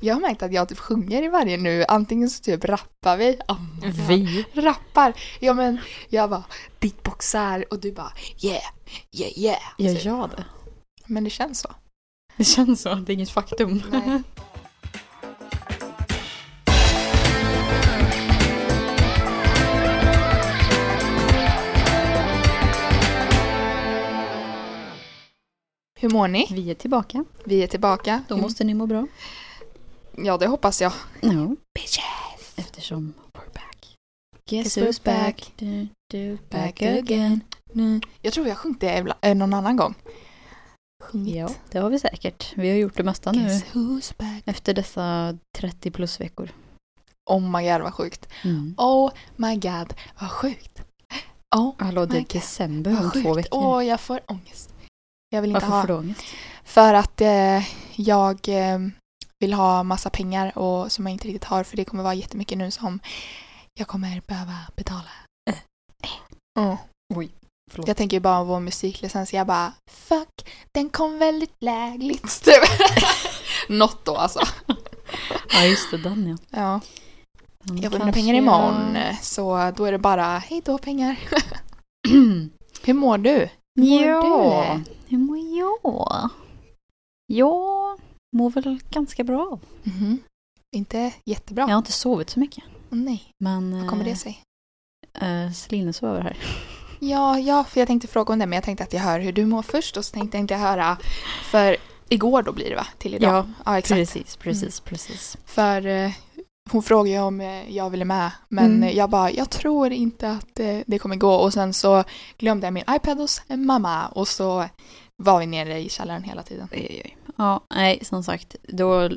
Jag har märkt att jag typ sjunger i varje nu. Antingen så typ rappar vi. Oh, Vi? Rappar. Ja men jag bara beatboxar och du bara yeah, yeah, yeah. Gör jag det? Men det känns så. Det känns så, det är inget faktum. Nej. Hur mår ni? Vi är tillbaka. Vi är tillbaka. Då måste ni må bra. Ja, det hoppas jag. Ja, Bitches! eftersom we're back. Guess who's back? Du, du, Back again. Jag tror har sjungit det äh, någon annan gång. Sjungit. Ja, det har vi säkert. Vi har gjort det mesta nu Guess who's back? efter dessa 30 plus veckor. Oh my god vad sjukt. Mm. Oh my god vad sjukt. Oh Hallå, det är december om två veckor. Åh, jag får ångest. Jag vill inte Varför ha. får du ångest? För att eh, jag eh, vill ha massa pengar och som jag inte riktigt har för det kommer vara jättemycket nu som jag kommer behöva betala. Mm. Oj, förlåt. Jag tänker ju bara på vår musiklicens. Jag bara fuck, den kom väldigt lägligt. Typ. Något då alltså. Ja, just det, den ja. Ja, Den jag får mina pengar jag- imorgon. Så då är det bara hej då pengar. Hur mår du? Mår ja, hur mår jag? Jag mår väl ganska bra. Mhm. Inte jättebra. Jag har inte sovit så mycket. Nej, Men hur kommer det sig? eh, Celine sover här. Ja, ja, för jag tänkte fråga om det men jag tänkte att jag hör hur du mår först och så tänkte jag inte höra för igår då blir det va? Till idag. Ja, ja exakt. Precis, precis, precis. För eh, hon frågade ju om eh, jag ville med men Mm. eh, jag bara jag tror inte att eh, det kommer gå och sen så glömde jag min iPad hos mamma och så var vi nere i källaren hela tiden. Oj, oj, oj. Ja, nej, som sagt, då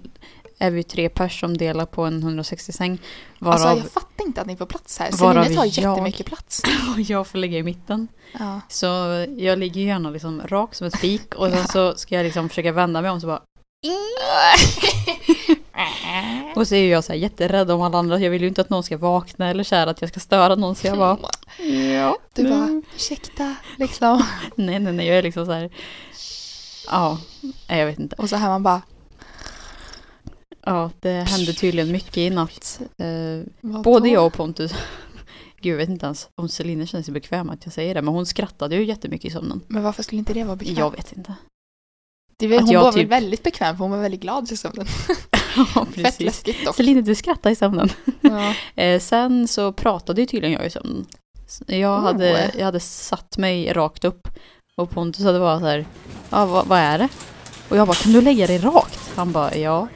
är vi tre pers som delar på en 160-säng. Varav Alltså jag fattar inte att ni får plats här. Celine tar jag- jättemycket plats. jag får ligga i mitten. Ja. Så jag ligger gärna liksom rak som ett spik och sen så ska jag liksom försöka vända mig om så bara Och så är jag så här jätterädd om alla andra. Jag vill ju inte att någon ska vakna eller så här att jag ska störa någon så jag bara Ja. Du bara ursäkta liksom. Nej nej nej jag är liksom så här Ja, jag vet inte. Och så här man bara Ja, det hände tydligen mycket i natt. Eh, både jag och Pontus. Gud, jag vet inte ens om Celine känner sig bekväm att jag säger det. Men hon skrattade ju jättemycket i sömnen. Men varför skulle inte det vara bekvämt? Jag vet inte. Det Att hon var typ- väldigt bekväm för hon var väldigt glad i sömnen. ja, Fett läskigt dock. Celine, du skrattar i sömnen. Ja. Eh, sen så pratade ju tydligen jag i sömnen. Jag, Oh. hade, jag hade satt mig rakt upp. Och Pontus hade bara så här, ja vad, vad är det? Och jag bara, kan du lägga dig rakt? Han bara, ja.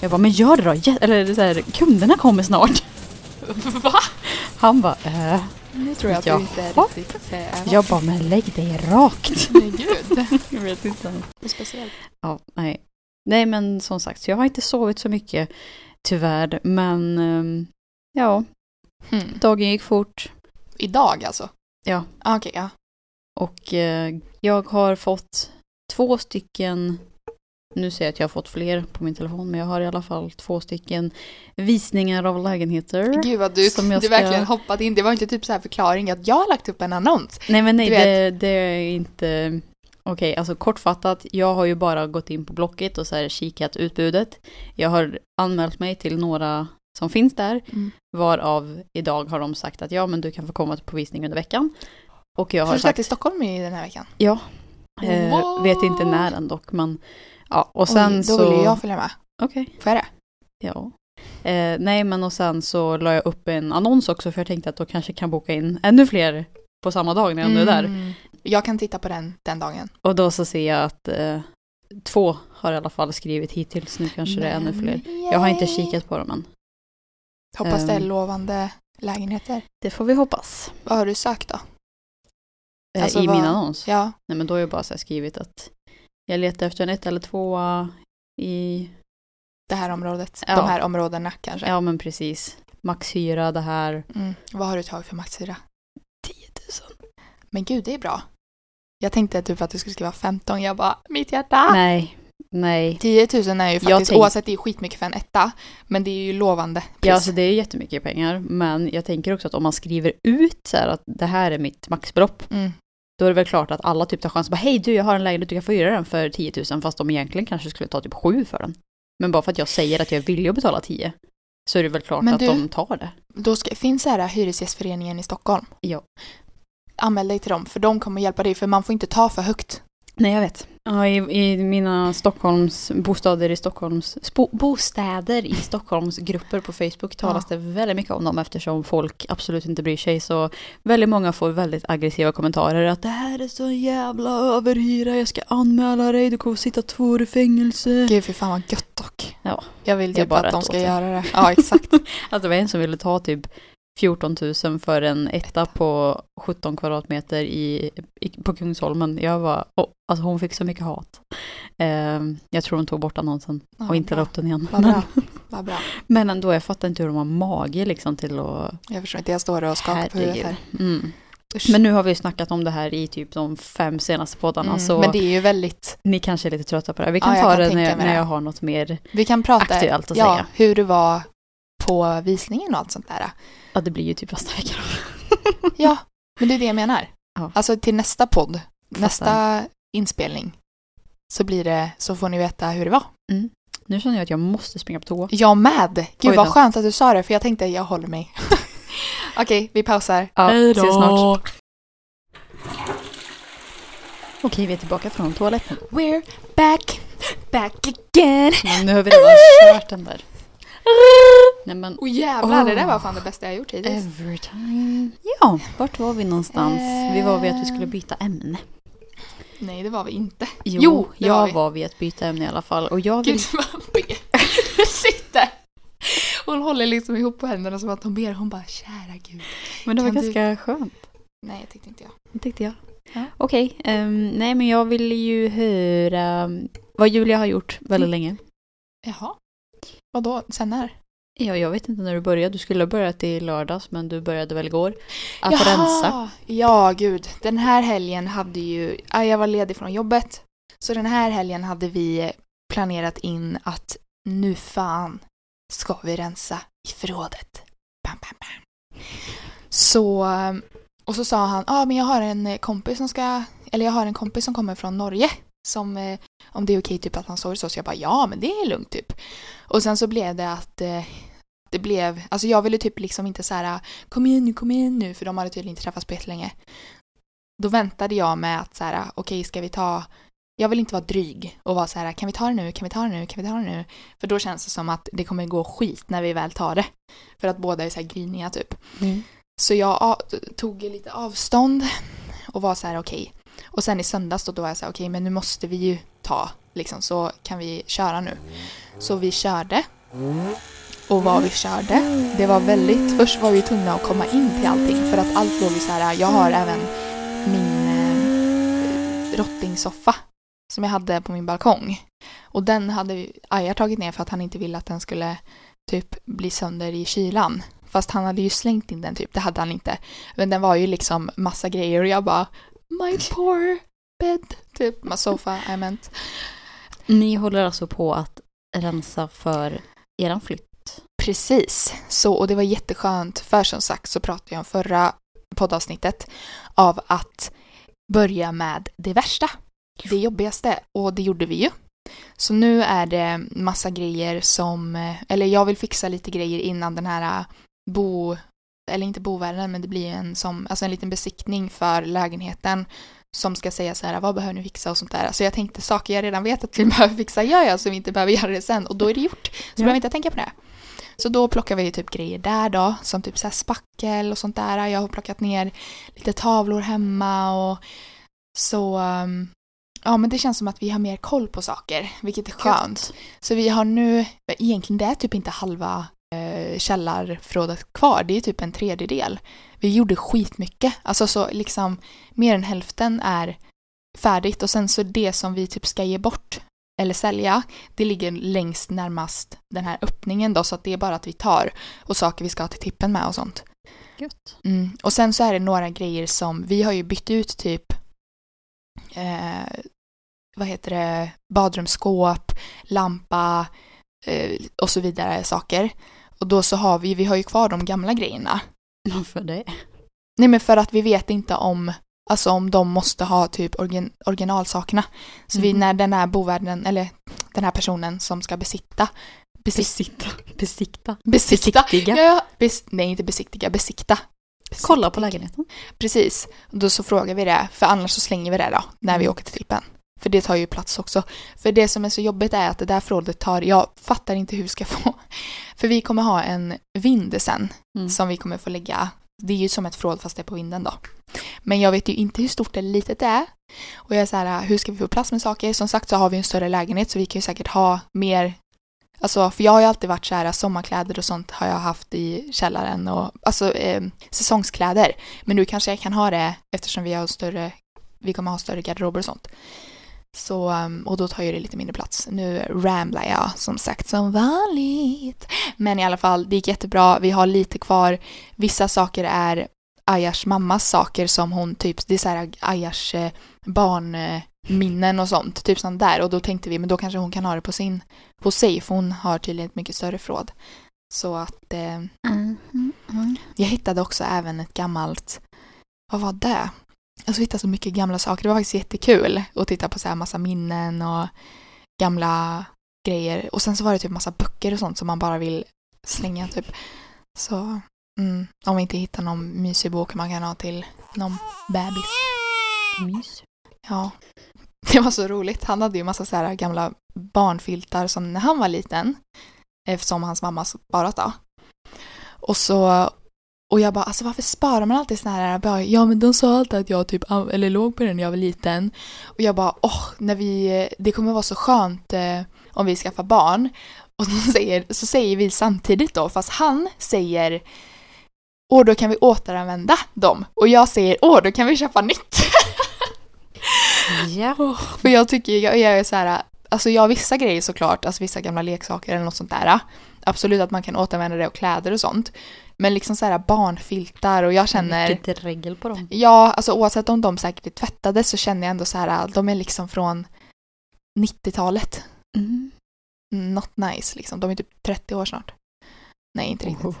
Jag bara, men gör det då. Eller så här, kunderna kommer snart. Va? Han bara, äh. Nu tror jag att Ja. du inte riktigt eh, är Jag bara, men lägg dig rakt. Men gud. Jag vet inte. Det är speciellt. Ja, nej. Nej, men som sagt, jag har inte sovit så mycket, tyvärr. Men, ehm, ja, Hmm. dagen gick fort. Idag alltså? Ja. Ah, Okej, ja. Och eh, jag har fått två stycken, nu ser jag att jag har fått fler på min telefon, men jag har i alla fall två stycken visningar av lägenheter. Gud vad du, Som jag du ska- verkligen hoppat in. Det var inte typ så här förklaring att jag har lagt upp en annons. Nej men nej, det, det är inte... Okej, alltså kortfattat, jag har ju bara gått in på Blocket och så här kikat utbudet. Jag har anmält mig till några som finns där, Mm. varav idag har de sagt att ja men du kan få komma på visning under veckan. Och jag Har har du sagt till Stockholm i den här veckan? ja. Eh, vet inte när än dock, men ja. Och sen Oj, då så... vill ju jag följa med. Okej. Får jag det? Ja. Eh, nej, men och sen så la jag upp en annons också för jag tänkte att då kanske kan boka in ännu fler på samma dag när jag ändå är där. Mm. Jag kan titta på den den dagen. Och då så ser jag att eh, två har i alla fall skrivit hittills. Nu kanske det är ännu fler. Jag har inte yay. kikat på dem än. Hoppas det är Ehm. lovande lägenheter. Det får vi hoppas. Vad har du sökt då? Eh, Alltså, I vad- min annons. Ja, Nej men då har jag bara skrivit att jag letar efter en ett eller tvåa i, det här området. Ja. De här områdena kanske. ja men precis, maxhyra det här. Mm. Vad har du tagit för maxhyra? 10 000. Men gud, det är bra. Jag tänkte typ att du skulle skriva 15. Jag bara, mitt hjärta. Nej, nej. 10 000 är ju faktiskt, tänk- oavsett det är skitmycket för en etta. Men det är ju lovande pris. Ja, alltså det är jättemycket pengar, men jag tänker också att om man skriver ut så här att det här är mitt maxbelopp, mm. Då är det väl klart att alla typ tar chansen. Bara, Hej du, jag har en lägenhet, du kan få hyra den för 10 000. Fast de egentligen kanske skulle ta typ 7 för den. Men bara för att jag säger att jag är villig att betala 10. Så är det väl klart Men att du- de tar det. Då ska, finns det här Hyresgästföreningen i Stockholm. Ja. Anmäl dig till dem, för de kommer hjälpa dig, för man får inte ta för högt. Nej, jag vet. Ja, i, i mina Stockholms, bostäder i Stockholms, spo, bostäder i Stockholms grupper på Facebook talas det väldigt mycket om dem eftersom folk absolut inte bryr sig. Så väldigt många får väldigt aggressiva kommentarer att det här är så jävla överhyra, jag ska anmäla dig, du kommer sitta två år i fängelse. Gud, fy fan vad gött dock. Ja. Jag vill typ bara att de ska göra det. Ja, exakt. Alltså det var en som ville ta typ 14 000 för en etta på 17 kvadratmeter i, i, på Kungsholmen. Jag var, oh, alltså hon fick så mycket hat. Eh, jag tror hon tog bort annonsen Ja, och inte la upp den igen. Vad bra. Vad bra. men ändå, jag fattar inte hur de har mage liksom till att... Jag förstår inte, jag står och skakar på huvudet Herregud. här. Mm. Men nu har vi snackat om det här i typ de fem senaste poddarna Mm, så Men det är ju väldigt, ni kanske är lite trötta på det här. Vi kan Ja, ta kan det när jag, när jag har något mer. vi kan prata Aktuellt att ja, säga. hur det var på visningen och allt sånt där. Ja, det blir ju typ nästa vecka. Ja, men det är det jag menar. Ja. Alltså till nästa podd, Fattar. nästa inspelning, så blir det, så får ni veta hur det var. Nu känner jag att jag måste springa på toa. Jag med! Gud Oj vad då. skönt att du sa det, för jag tänkte jag håller mig. Okej, vi pausar. Ja, Hej då. ses snart. Okej, vi är tillbaka från toaletten. We're back, back again. Men nu har vi redan kört den där. Nej men, Åh jävlar, det där var fan det bästa jag gjort hittills. every time. Ja, vart var vi någonstans? Vi var vid att vi skulle byta ämne. Nej, det var vi inte. Jo, Jo, det var jag vi. var vid att byta ämne i alla fall. Och jag vill... Gud vad. Du sitter. Hon håller liksom ihop på händerna som att hon ber. Hon bara, kära gud. Men det var kan du- ganska skönt. Nej, jag tyckte inte jag. Det tyckte jag. Ja. Okej, ehm, nej men jag ville ju höra um, vad Julia har gjort väldigt Mm. länge. Jaha. Vadå, sen när? Ja, jag vet inte när du började. Du skulle ha börjat i lördags, men du började väl igår. Att rensa. Ja, gud. Den här helgen hade ju, ja, jag var ledig från jobbet. Så den här helgen hade vi planerat in att nu fan ska vi rensa i förrådet. Bam, bam, bam. Så, och så sa han, ja ah, men jag har en kompis som ska, eller jag har en kompis som kommer från Norge. Som, eh, om det är okej typ att han sover så. Så jag bara, ja men det är lugnt typ. Och sen så blev det att eh, det blev, alltså jag ville typ liksom inte så här kom igen nu, kom igen nu, för de hade tydligen inte träffats på jättelänge. Då väntade jag med att så här, okej ska vi ta, jag vill inte vara dryg och vara så här, kan vi ta det nu, kan vi ta det nu, kan vi ta det nu? För då känns det som att det kommer gå skit när vi väl tar det. För att båda är så här griniga typ. Mm. Så jag tog lite avstånd och var så här okej. Och sen i söndags då, då var jag så här okej men nu måste vi ju ta liksom så kan vi köra nu. Så vi körde. Och vad vi körde, det var väldigt, först var vi tvungna att komma in till allting för att allt låg ju så här, jag har även min eh, rottingsoffa som jag hade på min balkong. Och den hade Aja tagit ner för att han inte ville att den skulle typ bli sönder i kylan. Fast han hade ju slängt in den typ, det hade han inte. Men den var ju liksom massa grejer och jag bara My poor bed, typ. My sofa, I meant. Ni håller alltså på att rensa för eran flytt. Precis. Så, och det var jätteskönt, för som sagt så pratade jag om förra poddavsnittet av att börja med det värsta, det jobbigaste och det gjorde vi ju. Så nu är det massa grejer som, eller jag vill fixa lite grejer innan den här bo, eller inte bovärden men det blir en som, alltså en liten besiktning för lägenheten som ska säga så här, vad behöver ni fixa och sånt där. Så jag tänkte saker jag redan vet att vi behöver fixa gör jag så vi inte behöver göra det sen och då är det gjort. Så Ja. behöver vi inte tänka på det. Så då plockar vi typ grejer där då, som typ så spackel och sånt där. Jag har plockat ner lite tavlor hemma och så um, Ja men det känns som att vi har mer koll på saker, vilket är skönt. Så vi har nu, egentligen det är typ inte halva eh, källarförrådet kvar, det är typ en tredjedel. Vi gjorde skitmycket, alltså så liksom mer än hälften är färdigt och sen så det som vi typ ska ge bort eller sälja, det ligger längst närmast den här öppningen då så att det är bara att vi tar och saker vi ska ha till tippen med och sånt. Mm. Och sen så är det några grejer som, vi har ju bytt ut typ eh, vad heter det, badrumsskåp, lampa eh, och så vidare saker. Och då så har vi, vi har ju kvar de gamla grejerna. Varför det? Nej men för att vi vet inte om Alltså om de måste ha typ origin, originalsakerna. Så vi, Mhm. när den här bovärden, eller den här personen som ska besitta, besitta, Besitta. Besikta. besikta, Besiktiga. ja, bes, nej inte besiktiga, besikta. Kolla på Besiktiga. lägenheten. Precis, då så frågar vi det, för annars så slänger vi det då när vi Mm. åker till tippen. För det tar ju plats också. För det som är så jobbigt är att det där förrådet tar, jag fattar inte hur vi ska få. För vi kommer ha en vind sen Mm. som vi kommer få lägga. Det är ju som ett förråd fast det är på vinden då. Men jag vet ju inte hur stort eller litet det är. Och jag är så här, hur ska vi få plats med saker? Som sagt så har vi en större lägenhet så vi kan ju säkert ha mer Alltså, för jag har ju alltid varit så här, sommarkläder och sånt har jag haft i källaren och alltså eh, säsongskläder. Men nu kanske jag kan ha det eftersom vi har större, vi kommer ha större garderober och sånt. Så, um, och då tar ju det lite mindre plats. Nu ramblar jag som sagt som vanligt. Men i alla fall, det gick jättebra. Vi har lite kvar. Vissa saker är Ayars mammas saker som hon typ, det är så här Ayars eh, barnminnen och sånt. Typ sånt där. Och då tänkte vi, men då kanske hon kan ha det på sin, hos sig. För hon har tydligen ett mycket större förråd. Så att eh, jag hittade också även ett gammalt, vad var det? Alltså jag hittade så mycket gamla saker. Det var faktiskt jättekul att titta på så här massa minnen och gamla grejer. Och sen så var det typ massa böcker och sånt som man bara vill slänga typ. Så mm, om vi inte hittar någon mysig bok man kan ha till någon bebis. Mys. Ja. Det var så roligt. Han hade ju massa så här gamla barnfiltar som när han var liten. Eftersom hans mamma sparat då. Och så och jag bara, alltså varför sparar man alltid såna här? Bara, ja men de sa alltid att jag typ, eller låg på den när jag var liten. Och jag bara, åh, när vi, det kommer vara så skönt eh, om vi skaffar barn. Och så säger, så säger vi samtidigt då, fast han säger, åh då kan vi återanvända dem. Och jag säger, åh då kan vi köpa nytt. Ja. För jag tycker, jag, jag är så här, alltså jag har vissa grejer såklart, alltså vissa gamla leksaker eller något sånt där. Absolut att man kan återanvända det och kläder och sånt. Men liksom så här barnfiltar och jag känner, Mycket regel på dem. ja, alltså oavsett om de säkert är tvättade så känner jag ändå så här, de är liksom från 90-talet. Mm. Not nice liksom, de är typ 30 år snart. Nej, inte riktigt.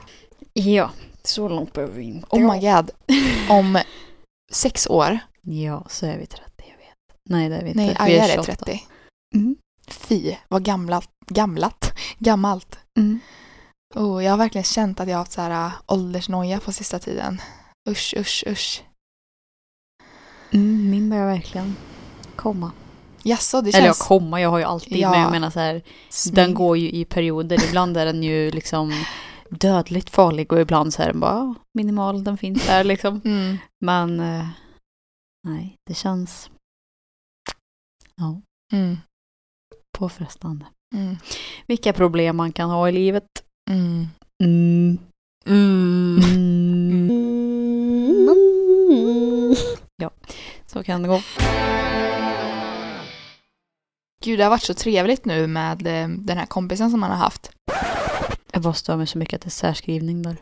Ja, så långt behöver vi inte Oh my god. Om sex år, Ja, så är vi 30, jag vet. Nej, det är vi inte. nej, vi är 28. 30. Mm. Fy, vad gamlat, gamlat, gammalt. Mm. Oh, jag har verkligen känt att jag har haft så här äh, åldersnoja på sista tiden. Usch, usch, usch. Mm, min börjar verkligen komma. Jaså, det Eller jag känns... komma, jag har ju alltid, Ja. men jag menar så här, den går ju i perioder. Ibland är den ju liksom dödligt farlig och ibland så är den bara "Ah, minimal, den finns där liksom. Mm. Men eh, nej, det känns ja, Mm. påfrestande. Mm. Vilka problem man kan ha i livet. Mm. Mm. Mm. Mm. Ja, så kan det gå. Gud, det har varit så trevligt nu med eh, den här kompisen som man har haft. Jag bara stör mig så mycket att det är särskrivning där.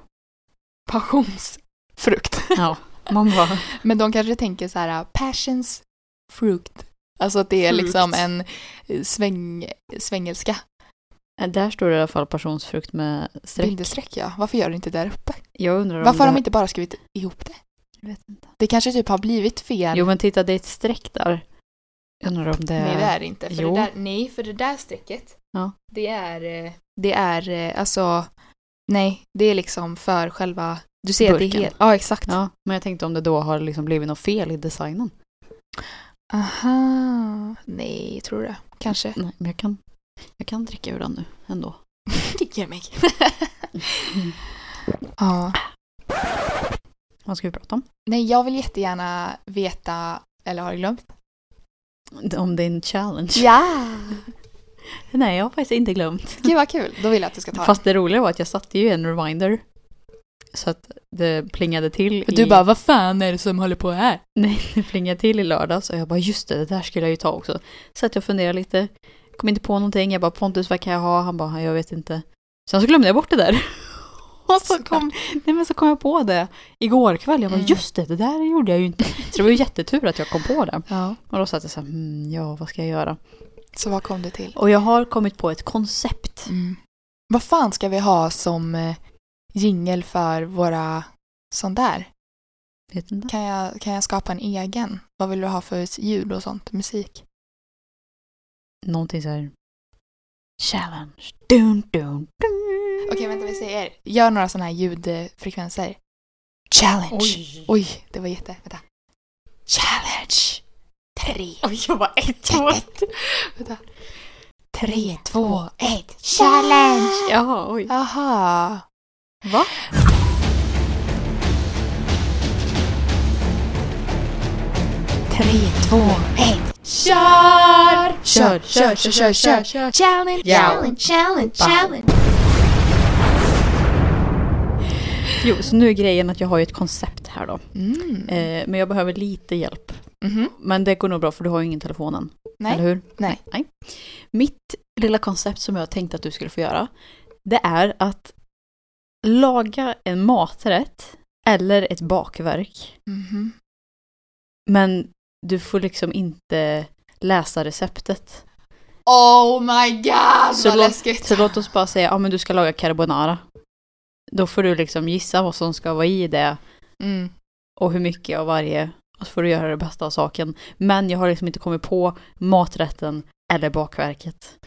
Passionsfrukt. Ja, man bara Men de kanske tänker så här, passions fruit. Alltså att det är Frukt. liksom en eh, sväng, svängelska. Där står det i alla fall passionsfrukt med streck. Bindestreck, ja. Varför gör det inte där uppe? Jag undrar Varför har det... de inte bara skrivit ihop det? Jag vet inte. Det kanske typ har blivit fel. Jo men titta det är ett streck där. Jag undrar om det Nej, det är inte. För Jo. det där, nej, för det där strecket, Ja. det är, eh, det är eh, alltså, nej, det är liksom för själva, du ser att det är Burken. helt, ja exakt. Ja, men jag tänkte om det då har liksom blivit något fel i designen. Aha, nej, tror du det? Kanske. Nej, men jag kan, jag kan dricka ur den nu ändå. Ge mig. ja. Vad ska vi prata om? Nej, jag vill jättegärna veta, eller har du glömt? Om din challenge. Ja! Nej, jag har faktiskt inte glömt. Gud vad kul, då vill jag att du ska ta den. Fast det roliga var att jag satte ju en reminder. Så att det plingade till Du i... bara, vad fan är det som håller på här? Nej, det plingade till i lördags och jag bara just det, det där skulle jag ju ta också. Så att jag funderade lite, kom inte på någonting, jag bara Pontus vad kan jag ha? Han bara jag vet inte. Sen så glömde jag bort det där. Och så kom, nej men så kom jag på det igår kväll, jag bara Mm. just det, det där gjorde jag ju inte. Så det var ju jättetur att jag kom på det. Ja. Och då satt jag så här, hmm, ja vad ska jag göra? Så vad kom du till? Och jag har kommit på ett koncept. Mm. Vad fan ska vi ha som eh, jingel för våra sån där? Kan jag, kan jag skapa en egen? Vad vill du ha för ljud och sånt? Musik? Någonting så här. Challenge. Dun, dun, dun. Okej, vänta vi säger. Gör några sådana här ljudfrekvenser. Challenge. Oj. Oj. det var jätte... Vänta. Challenge. Tre. Oj, jag var ett, två. Vänta. Tre, två, ett. Challenge. Jaha, oj. Aha. Va? Tre, två, ett. Kör! Kör, kör, kör, kör, kör, kör. Challenge, challenge, challenge, challenge. Jo, så nu är grejen att jag har ju ett koncept här då. Mm. Eh, men jag behöver lite hjälp. Mhm. Men det går nog bra för du har ju ingen telefonen. Nej. Eller hur? Nej. Nej. Mitt lilla koncept som jag tänkte att du skulle få göra, det är att laga en maträtt eller ett bakverk. Mhm. Men du får liksom inte läsa receptet. Oh my god, Så vad låt- läskigt. Så låt oss bara säga, ja men du ska laga carbonara. Då får du liksom gissa vad som ska vara i det Mm. och hur mycket av varje. Och så får du göra det bästa av saken. Men jag har liksom inte kommit på maträtten eller bakverket.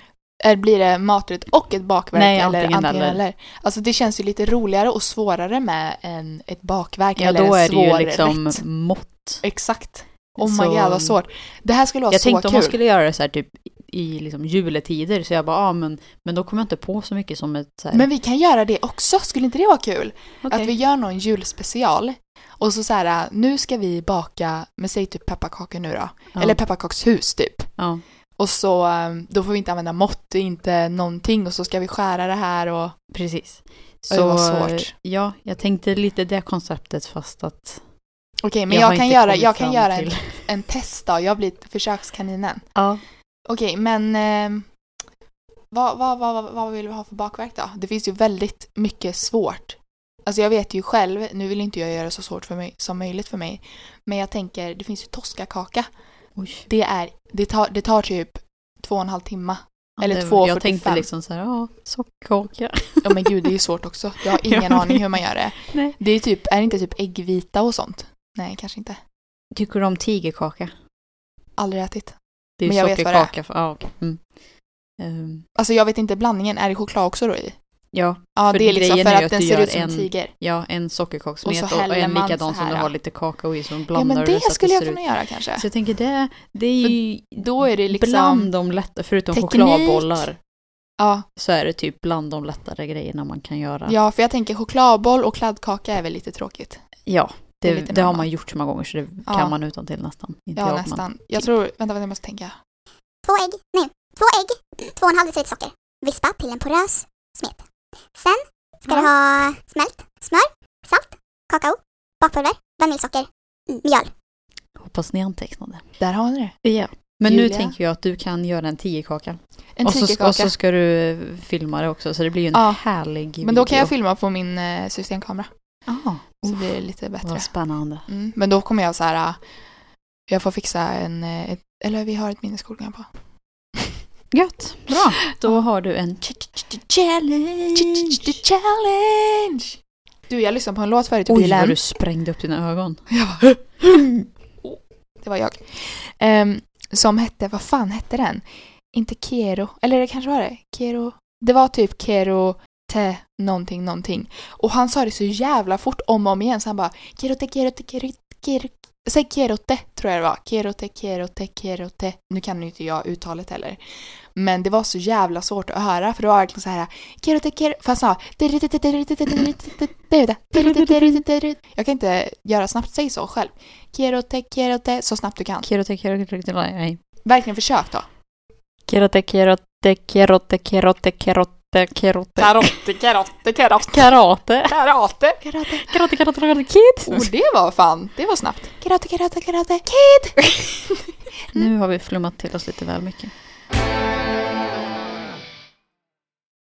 Eller blir det maträtt och ett bakverk Nej, eller antingen eller. eller? Alltså det känns ju lite roligare och svårare med en, ett bakverk Ja, eller då är det ju liksom rätt. mått. Exakt. Oh my Så- god vad svårt. Det här skulle vara Jag så tänkte om kul. man skulle göra det så här typ i liksom juletider så jag bara, ja men, men då kommer jag inte på så mycket som ett så här. Men vi kan göra det också, skulle inte det vara kul? Okej. Att vi gör någon julspecial och så så här, nu ska vi baka, med säg typ pepparkakor nu då. ja. Eller pepparkakshus typ. ja. Och så, eh, då får vi inte använda mått, inte någonting och så ska vi skära det här och... Precis. Så vad svårt. ja, jag tänkte lite det konceptet fast att Okej, men Jag jag, kan göra, jag kan göra en, en test då. Jag blir försökskaninen. Ja. Okej, men eh, vad, vad, vad, vad, vill vi ha för bakverk då? Det finns ju väldigt mycket svårt. Alltså jag vet ju själv, nu vill inte jag göra det så svårt för mig, som möjligt för mig, men jag tänker, det finns ju toskakaka. Oj. Det, är, det, tar, det tar typ två och en halv timme. Eller det- 2,45. Jag tänkte liksom så här, ja, sockerkaka. Ja men gud, det är ju svårt också. Jag har ingen aning hur man gör det. Nej. Det är typ, är det inte typ äggvita och sånt? Nej, kanske inte. Tycker du om tigerkaka? Aldrig ätit. Det är Men ju sockerkaka. För, ja, okej. mm. Ehm, Alltså jag vet inte blandningen, är det choklad också då i? ja, Ja, För det är liksom för att att den ser ut som en- tiger. ja, en sockerkakssmet Och och, en likadan som du har lite kakao i som Ja blandar men du det så skulle jag kunna ut. göra kanske. Så jag tänker det, det är ju Då är det liksom... bland de lätta, förutom teknik. chokladbollar, Ja, så är det typ bland de lättare grejerna man kan göra. ja, för jag tänker chokladboll och kladdkaka är väl lite tråkigt. Ja, Det det, det har man gjort så många gånger så det Ja. kan man utan till nästan. Inte Ja, jag, nästan. Jag tror... Vänta, vänta, jag måste tänka. Två ägg, nej, två ägg, två och en halv deciliter socker. Vispa till en porös smet. Sen ska Ja. du ha smält smör, salt, kakao, bakpulver, vaniljsocker, mjöl. Men hoppas ni antecknade. Där har ni det. Ja. Men nu Julia? tänker jag att du kan göra en tigerkaka. En och, så, och så ska du filma det också så det blir ju en Ja. härlig Men då kan jag video. filma på min eh, systemkamera. Ah, Så blir det lite bättre. vad spännande. Mm. Men då kommer jag så här... äh, Jag får fixa en... eh, Ett, eller vi har ett minneskort på. Gött, bra. Då Ja. har du en Challenge! Challenge! Du, jag lyssnade på en låt förut i Oj bilen. vad du sprängde upp dina ögon. Jag bara, det var jag. Ehm, som hette, vad fan hette den? Inte Kero, eller det kanske var det? Kero. Det var typ Kero te någonting någonting. Och han sa det så jävla fort om och om igen så han bara 'kerote, kerote, Kero te, Säg Kerote tror jag det var. Kerote, Kerote, Kerote. Nu kan ju inte jag uttalet heller. Men det var så jävla svårt att höra för det var verkligen så här Kerote, Kerote. För han sa Jag kan inte göra snabbt, säg så själv. Kerote, Kerote, så snabbt du kan. Kerote, kerote, kerote, nej. Verkligen försök då. Kerote, kerote, kerote, kerote, kerote, kerote. Karotte, karotte, karotte. Karate. Karate. Karate. Karate, karate, karate, kid. Oh, det var fan, det var snabbt. Karate, karate, karate, kid! Nu har vi flummat till oss lite väl mycket.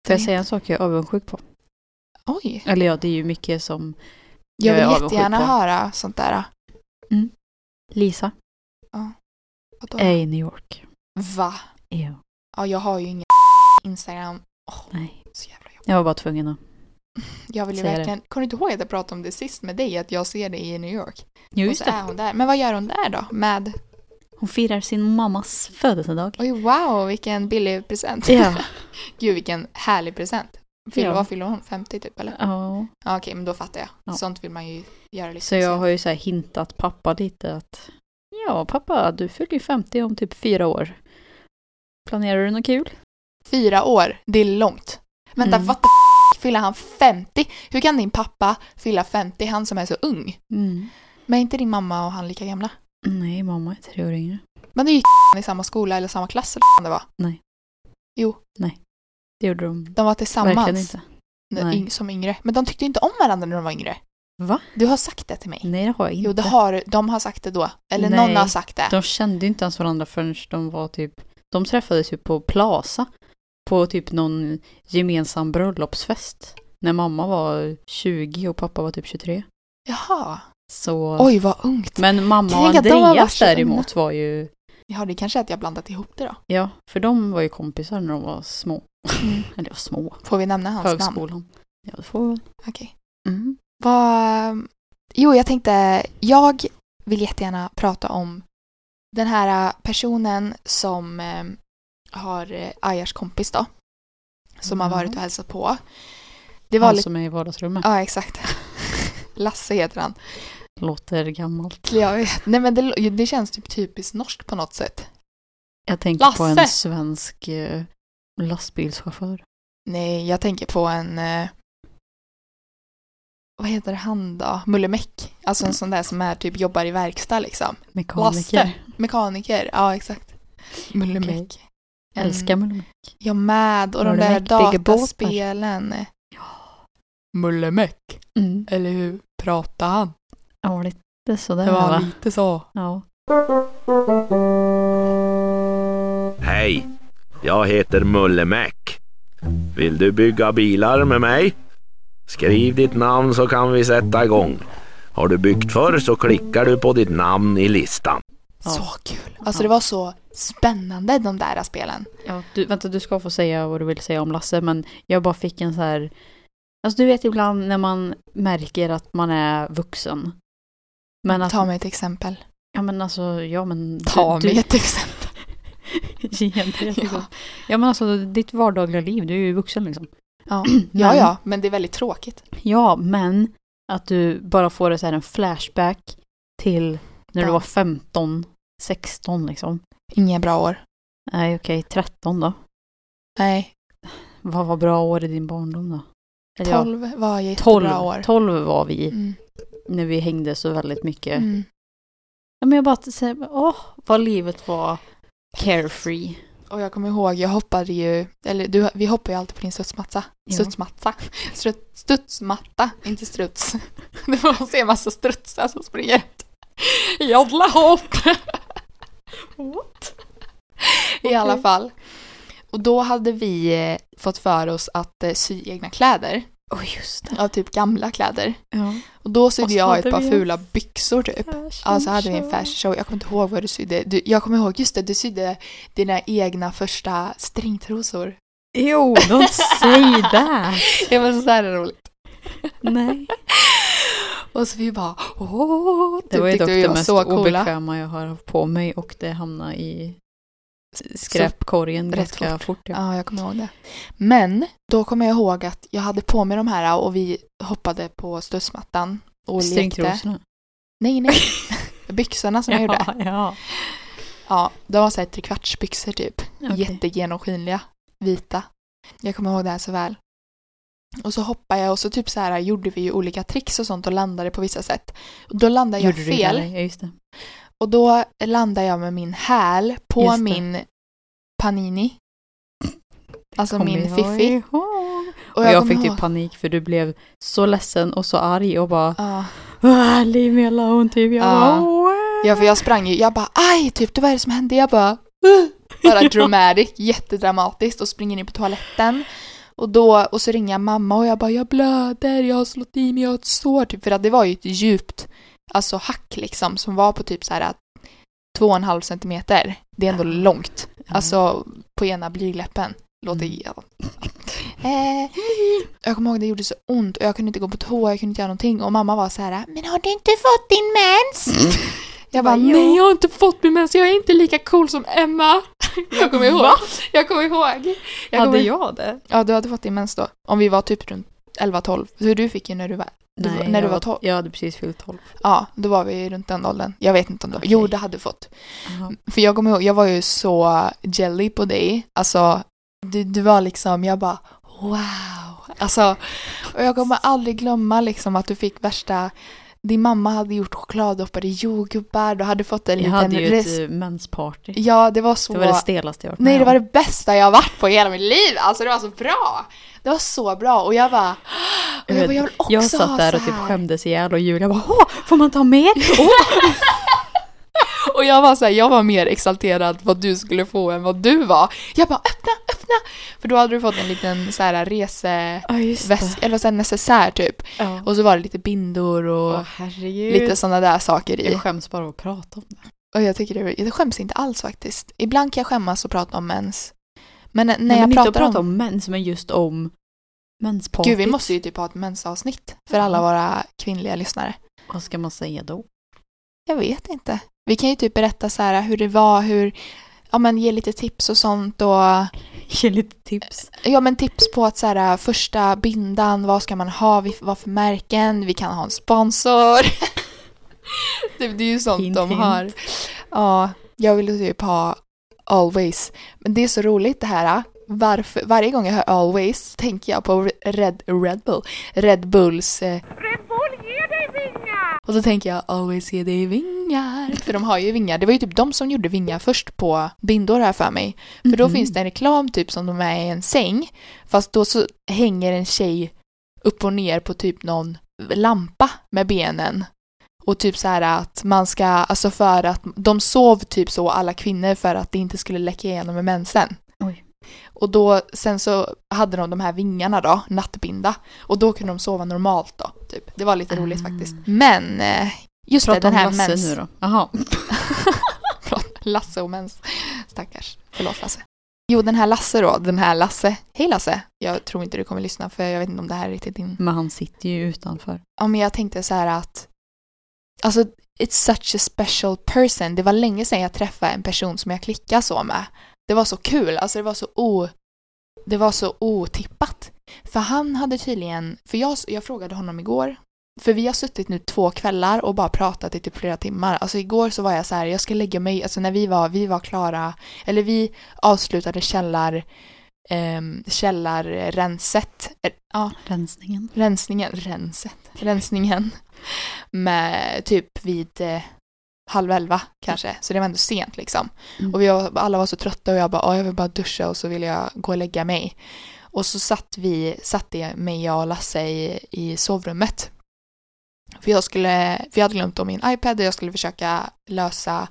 Får jag säga en sak jag är avundsjuk på? Oj. Eller ja, det är ju mycket som Jag är vill avundsjuk jättegärna på. höra sånt där. Lisa Vadå? är i New York. Va? Ja. Ja, jag har ju ingen Instagram. Åh, Nej. så jävla jobbigt. Jag var bara tvungen att Jag vill ju verkligen, kommer du inte ihåg att jag pratade om det sist med dig? Att jag ser det i New York. Jo, och just så är det. hon där. Men vad gör hon där då? Med, Hon firar sin mammas födelsedag. oj wow, vilken billig present. Ja. Gud vilken härlig present. Fyller, Ja. Vad fyller hon? 50 typ eller? ja. Ja okej, men då fattar jag. Ja. Sånt vill man ju göra lite Så jag har ju så här hintat pappa lite att ja pappa, du fyller ju 50 om typ fyra år. Planerar du något kul? Fyra år, det är långt. Vänta, Mm. what the f- fyller han 50? Hur kan din pappa fylla 50, han som är så ung? Mm. Men är inte din mamma och han lika gamla? Nej, mamma är tre år yngre. Men är ju i samma skola eller samma klass eller vad det var. Det gjorde de De var verkligen tillsammans inte. när- Nej. som yngre. Men de tyckte inte om varandra när de var yngre. Va? Du har sagt det till mig. Nej, det har jag inte. Jo, det har, de har sagt det då. Eller Nej. någon har sagt det. De kände inte ens varandra förrän de var typ... De träffades ju på Plaza. På typ någon gemensam bröllopsfest. När mamma var 20 och pappa var typ 23. Jaha. Så... Oj, vad ungt. Men mamma och Andreas däremot var ju... Ja, det kanske är att jag blandat ihop det då. Ja, för de var ju kompisar när de var små. Mm. Eller små. Får vi nämna hans namn? Högskolan. Ja, det får vi väl. Okej. Mm. Vad... Jo, jag tänkte, jag vill jättegärna prata om den här personen som eh, har eh, Ayars kompis då. Som har Ja. varit och hälsat på. Det var Han som är i vardagsrummet. Ja, exakt. Lasse heter han. Låter gammalt. Jag vet. Nej, men det, det känns typ typiskt norskt på något sätt. Jag tänker på en Lasse! svensk eh, lastbilschaufför. Nej, jag tänker på en... Eh, vad heter han då? Mullemäck. Alltså en sån där som är typ jobbar i verkstad liksom. Mekaniker. Lasse. Mekaniker, ja exakt. Mullemäck. En- Älskar Mullemäck. Jag med. Och de där Mullemäck bygger båtar. dataspelen. Mullemäck. Mm. Eller hur pratar han? Ja, lite sådär Det var va? lite så. Ja. Hej, jag heter Mulle Mac. Vill du bygga bilar med mig? Skriv ditt namn så kan vi sätta igång. Har du byggt förr så klickar du på ditt namn i listan. Ja. Så kul. Alltså Ja. det var så spännande de där spelen. ja du, vänta, du ska få säga vad du vill säga om Lasse, men jag bara fick en så här... Alltså du vet ibland när man märker att man är vuxen. Men att... Ta mig ett exempel. Ja men alltså, ja men... Ta du, mig ett exempel. Ja. Ja men alltså ditt vardagliga liv, du är ju vuxen liksom. Ja. Men- ja, ja, men det är väldigt tråkigt. Ja, men att du bara får det så här en flashback till när du var 15, 16 liksom. Inga bra år. Nej okej, 13 då. Nej, Vad var bra år i din barndom då? Eller ja, 12 var 12, jättebra år. 12 var vi Mm. när vi hängde så väldigt mycket. Mm. Ja, men jag bara säger, åh, vad livet var carefree. Och jag kommer ihåg, jag hoppade ju, eller du, vi hoppade ju alltid på din studsmatta. Studsmatta. Strut, studsmatta, inte struts. Du får se en massa strutsar som springer. Jävla hopp! What? I alla Okej. fall. Och då hade vi eh, fått för oss att eh, sy egna kläder. Oj, just det. Av typ gamla kläder. Ja. Och då Och sydde så jag ett par vi fula byxor typ. Ja, så hade vi en fashion show. Jag kommer inte ihåg vad du sydde. Du, jag kommer ihåg, just det, du sydde dina egna första stringtrosor. Jo, don't say that. Det var så här roligt. Nej. Och så vi bara åh, Det var ju dock det mest så obekväma jag har haft på mig och det hamnade i skräpkorgen Rätt ganska fort. fort. ja. Ja, jag kommer ihåg det. Men då kommer jag ihåg att jag hade på mig de här och vi hoppade på studsmattan och lekte. Stringtrosorna. Nej, nej. Byxorna som jag gjorde. Ja, ja. De var såhär trekvartsbyxor typ. Okej. Jättegenomskinliga. Vita. Jag kommer ihåg det här så väl. Och så hoppade jag och så typ så här gjorde vi ju olika tricks och sånt och landade på vissa sätt. Och då landade jag Gjorde du fel. det? Ja, just det. Och då landade jag med min häl på min Panini. Alltså Kommer min jag Fiffi. Och Och jag, fick typ ihåg- panik för du blev så ledsen och så arg och bara Ja. "Åh, Leave me alone typ. Jag Ja. bara "Åh." ja, för jag sprang ju. Jag bara aj, typ, det vad är det som hände? Jag bara "Uh." bara dramatic, jättedramatiskt och springer in på toaletten. Och då, och så ringer jag mamma och jag bara jag blöder, jag har slått i mig, jag har ett sår typ. För att det var ju ett djupt, alltså hack liksom som var på typ så här två och en halv centimeter. Det är ändå långt. Alltså på ena blygläppen. Låter Mm. ja. Eh, jag kommer ihåg det gjorde så ont och jag kunde inte gå på toa, jag kunde inte göra någonting och mamma var så här Men har du inte fått din mens? Jag bara, "Jo." nej jag har inte fått min mens, jag är inte lika cool som Emma. Jag kommer ihåg. Va? Jag kommer ihåg. Jag Hade kommer, jag det? Ja, du hade fått din mens då. Om vi var typ runt 11-12. För du fick ju när du var, du, Nej, när du var 12. Jag hade precis fyllt 12. Ja, då var vi runt den åldern. Jag vet inte om var. Okej. Jo, det hade du fått. För jag kommer ihåg, jag var ju så jelly på dig. Alltså, du, du var liksom, jag bara wow. Alltså, och jag kommer aldrig glömma liksom att du fick värsta din mamma hade gjort chokladdoppade jordgubbar, du hade fått en Jag liten hade ju ett eh, mensparty. Ja, det var så... Det var det stelaste jag varit Nej, med det var det bästa jag har varit på i hela mitt liv! Alltså det var så bra! Det var så bra och jag bara... Och jag, Jag bara, jag vill också Jag satt där och typ skämdes ihjäl och Julia bara Åh, får man ta mer? Åh! Och jag var så här, jag var mer exalterad vad du skulle få än vad du var. Jag bara öppna, öppna! För då hade du fått en liten så här reseväska, Ja, eller så här necessär typ. Ja. Och så var det lite bindor och Åh, lite sådana där saker i. Jag skäms bara att prata om det. Och jag tycker det, det skäms inte alls faktiskt. Ibland kan jag skämmas och prata om mens. Men när Nej, jag men inte att pratar prata om... om mens, men just om menspartyt. Gud, vi måste ju typ ha ett mensavsnitt för alla våra kvinnliga lyssnare. Vad ska man säga då? Jag vet inte. Vi kan ju typ berätta så här hur det var, hur, ja men ge lite tips och sånt och Ge lite tips. ja men tips på att så här första bindan, vad ska man ha, vad för märken, vi kan ha en sponsor. det, det är ju sånt Hint, de hint. har. Ja, jag vill typ ha always. Men det är så roligt det här. Varför, varje gång jag hör always tänker jag på Red, Red Bull. Red Bulls... Eh, och så tänker jag always ge dig vingar. För de har ju vingar. Det var ju typ de som gjorde vingar först på bindor här för mig. För då Mhm. finns det en reklam typ som de är i en säng. Fast då så hänger en tjej upp och ner på typ någon lampa med benen. Och typ så här att man ska, alltså för att de sov typ så alla kvinnor för att det inte skulle läcka igenom med mensen. Och då, sen så hade de de här vingarna då, nattbinda. Och då kunde de sova normalt då, typ. Det var lite roligt Ah. faktiskt. Men, eh, just Prata det, den om här Lasse mens... nu då. Jaha. Lasse och mens. Stackars. Förlåt Lasse. Jo, den här Lasse då, den här Lasse. Hej Lasse! Jag tror inte du kommer lyssna för jag vet inte om det här är riktigt din... Men han sitter ju utanför. Ja, men jag tänkte så här att... Alltså, it's such a special person. Det var länge sedan jag träffade en person som jag klickade så med. Det var så kul, alltså det var så o... Det var så otippat. För han hade tydligen... För jag, jag frågade honom igår. För vi har suttit nu två kvällar och bara pratat i typ flera timmar. Alltså igår så var jag så här, jag ska lägga mig, alltså när vi var, vi var klara, eller vi avslutade källar, ehm, källarrenset. Eh, Ja, Rensningen. rensningen, renset, rensningen med typ vid eh, halv elva kanske, så det var ändå sent liksom. Mm. Och vi var, alla var så trötta och jag bara, "Åh, jag vill bara duscha och så vill jag gå och lägga mig. Och så satt vi, satte mig jag och Lasse i, i sovrummet. För jag skulle, för jag hade glömt om min iPad och jag skulle försöka lösa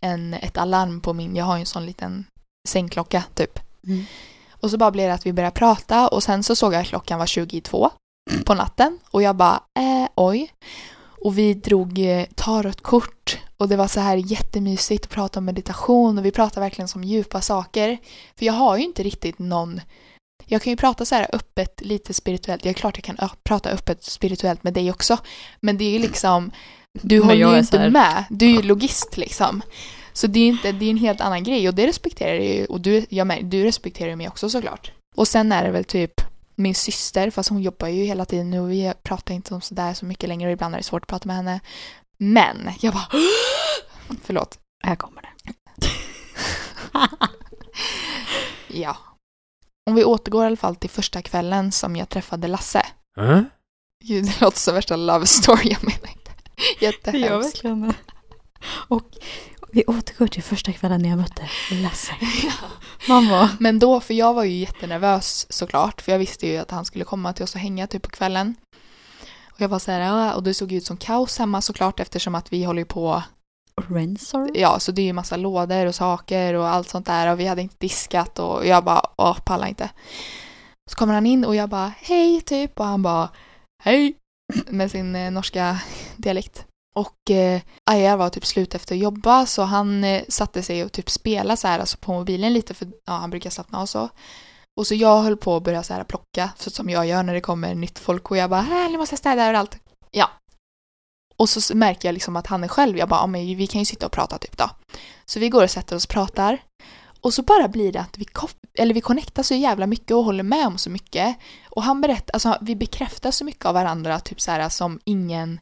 en, ett alarm på min, jag har ju en sån liten sängklocka typ. Mm. Och så bara blev det att vi började prata och sen så såg jag att klockan var 22 på natten och jag bara, eh, oj. Och vi drog eh, tarotkort och det var så här jättemysigt att prata om meditation och vi pratade verkligen som djupa saker. För jag har ju inte riktigt någon jag kan ju prata så här öppet, lite spirituellt. Det är klart jag kan prata öppet spirituellt med dig också. Men det är ju liksom, du Men håller jag ju inte här- med. Du är ju logist liksom. Så det är, inte, det är en helt annan grej och det respekterar jag ju. Och du, jag med, du respekterar ju mig också såklart. Och sen är det väl typ min syster, fast hon jobbar ju hela tiden nu och vi pratar inte om sådär så mycket längre och ibland är det svårt att prata med henne. Men jag bara Förlåt. Här kommer det. Ja. Om vi återgår i alla fall till första kvällen som jag träffade Lasse. Äh? Gud, det låter som värsta love story, jag menar inte. Det gör Jättehemskt. verkligen det. Och vi återgår till första kvällen när jag mötte Lasse. Mamma. Men då, för jag var ju jättenervös såklart, för jag visste ju att han skulle komma till oss och hänga typ på kvällen. Och jag var så här, "Ja", och det såg ut som kaos hemma såklart eftersom att vi håller ju på, Rensor. ja så det är ju massa lådor och saker och allt sånt där och vi hade inte diskat och jag bara, åh pallar inte. Så kommer han in och jag bara, hej typ och han bara, hej med sin eh, norska dialekt. Och eh, Aya var typ slut efter att jobba så han eh, satte sig och typ spelade så här alltså på mobilen lite för ja, han brukar slappna av så. Och så jag höll på att börja så här plocka, så som jag gör när det kommer nytt folk och jag bara "Äh, nu måste jag städa överallt. Ja. Och så märker jag liksom att han är själv, jag bara ja, men vi kan ju sitta och prata typ då. Så vi går och sätter oss och pratar. Och så bara blir det att vi, eller vi connectar så jävla mycket och håller med om så mycket. Och han berättar, alltså vi bekräftar så mycket av varandra, typ så här som ingen,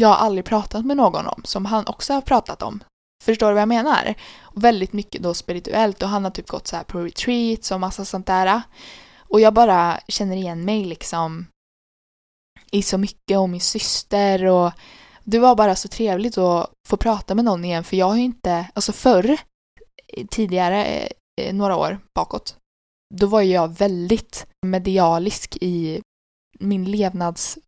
jag har aldrig pratat med någon om, som han också har pratat om. Förstår du vad jag menar? Och väldigt mycket då spirituellt och han har typ gått så här på retreats och massa sånt där. Och jag bara känner igen mig liksom i så mycket och min syster och det var bara så trevligt att få prata med någon igen för jag har ju inte, alltså förr, eh, tidigare, eh, eh, några år bakåt, då var ju jag väldigt medialisk i min levnads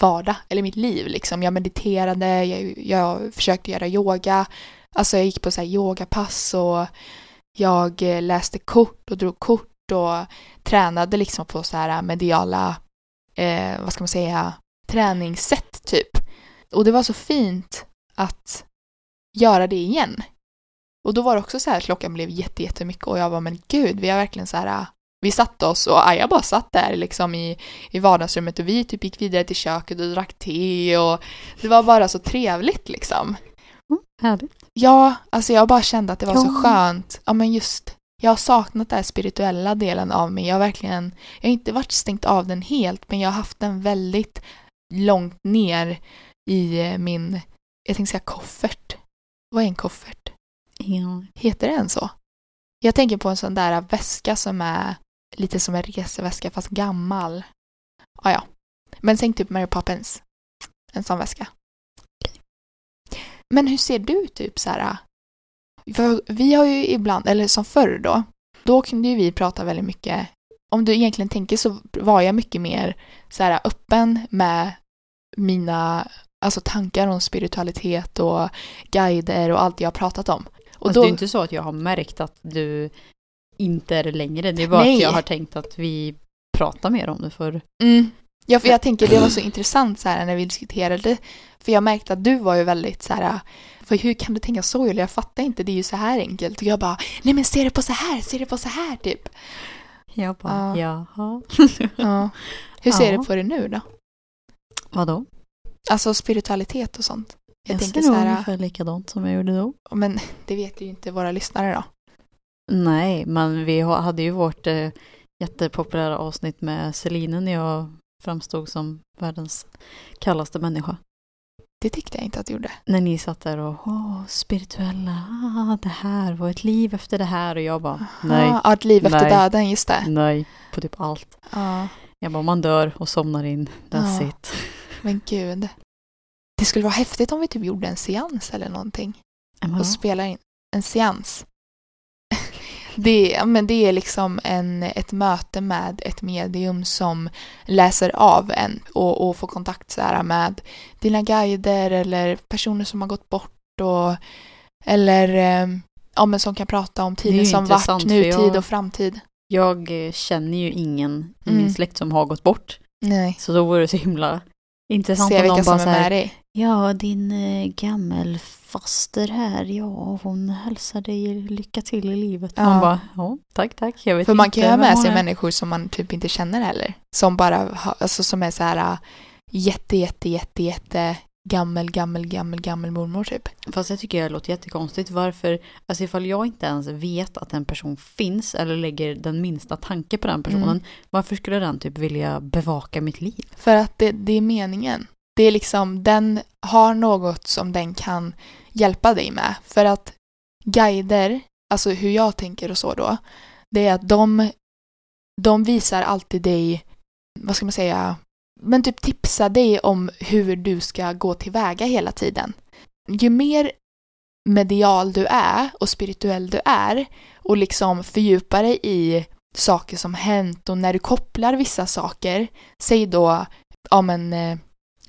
vardag eller mitt liv liksom. Jag mediterade, jag, jag försökte göra yoga, alltså jag gick på så här yogapass och jag eh, läste kort och drog kort och tränade liksom på så här mediala, eh, vad ska man säga, träningssätt typ. Och det var så fint att göra det igen. Och då var det också så här, att klockan blev jätte, jättemycket och jag var men gud, vi har verkligen så här, vi satte oss och Aja bara satt där liksom i, i vardagsrummet och vi typ gick vidare till köket och drack te och det var bara så trevligt liksom. Mm, härligt. Ja, alltså jag bara kände att det var så Ja. skönt. Ja men just, jag har saknat den spirituella delen av mig. Jag har verkligen, jag har inte varit stängt av den helt men jag har haft den väldigt långt ner i eh, min, jag tänkte säga koffert. Vad är en koffert? Ja. Heter den så? Jag tänker på en sån där väska som är lite som en reseväska fast gammal. Ah, ja. Men tänk typ Mary Poppins. En sån väska. Men hur ser du typ så här? För vi har ju ibland, eller som förr då, då kunde ju vi prata väldigt mycket. Om du egentligen tänker så var jag mycket mer så här öppen med mina alltså tankar om spiritualitet och guider och allt jag har pratat om. Och Och då, det är inte så att jag har märkt att du inte är det längre. Det är bara Nej. att jag har tänkt att vi pratar mer om det för Mm. Ja, för jag tänker det var så intressant så här när vi diskuterade. För jag märkte att du var ju väldigt så här, för hur kan du tänka så Julia? Jag fattar inte, det är ju så här enkelt. Och jag bara, nej men se det på så här, se det på så här typ. jag bara, Ja. jaha. Ja. Hur ser Ja. du på det nu då? Vadå? Alltså spiritualitet och sånt. Jag, Jag, tänker ser så här, ungefär likadant som jag gjorde då. men det vet ju inte våra lyssnare då. Nej, men vi ha- hade ju vårt eh, jättepopulära avsnitt med Celine när jag framstod som världens kallaste människa. Det tyckte jag inte att du gjorde. När ni satt där och åh, spirituella, ah, det här och ett liv efter det här och jag bara nej, Ja, ett liv efter Nej. döden, just det. nej, på typ allt. Ja, Jag bara man dör och somnar in, that's Ja. it. men gud. Det skulle vara häftigt om vi typ gjorde en seans eller någonting. Men och spelar in en seans. Det, men det är liksom en, ett möte med ett medium som läser av en och, och får kontakt så här med dina guider eller personer som har gått bort och eller eh, ja, men som kan prata om tiden som varit, nutid jag- och framtid. Jag känner ju ingen i Mm. min släkt som har gått bort. Nej, Så då vore det så himla intressant se vilka någon som bara är med dig. Ja, din eh, gammelfaster här, ja, hon hälsar dig lycka till i livet. Ja. Man bara, ja, tack, tack, jag vet För man kan ju ha med sig människor som man typ inte känner heller. Som bara alltså som är så här äh, jätte, jätte, jätte, jätte gammel, gammel, gammel, gammel mormor typ. Fast jag tycker det låter jättekonstigt. Varför, alltså ifall jag inte ens vet att en person finns eller lägger den minsta tanke på den personen, Mm. varför skulle den typ vilja bevaka mitt liv? För att det, det är meningen. Det är liksom, den har något som den kan hjälpa dig med. För att guider, alltså hur jag tänker och så då, det är att de, de visar alltid dig, vad ska man säga, men typ tipsa dig om hur du ska gå tillväga hela tiden. Ju mer medial du är och spirituell du är och liksom fördjupar dig i saker som hänt och när du kopplar vissa saker, säg då, ja men, eh,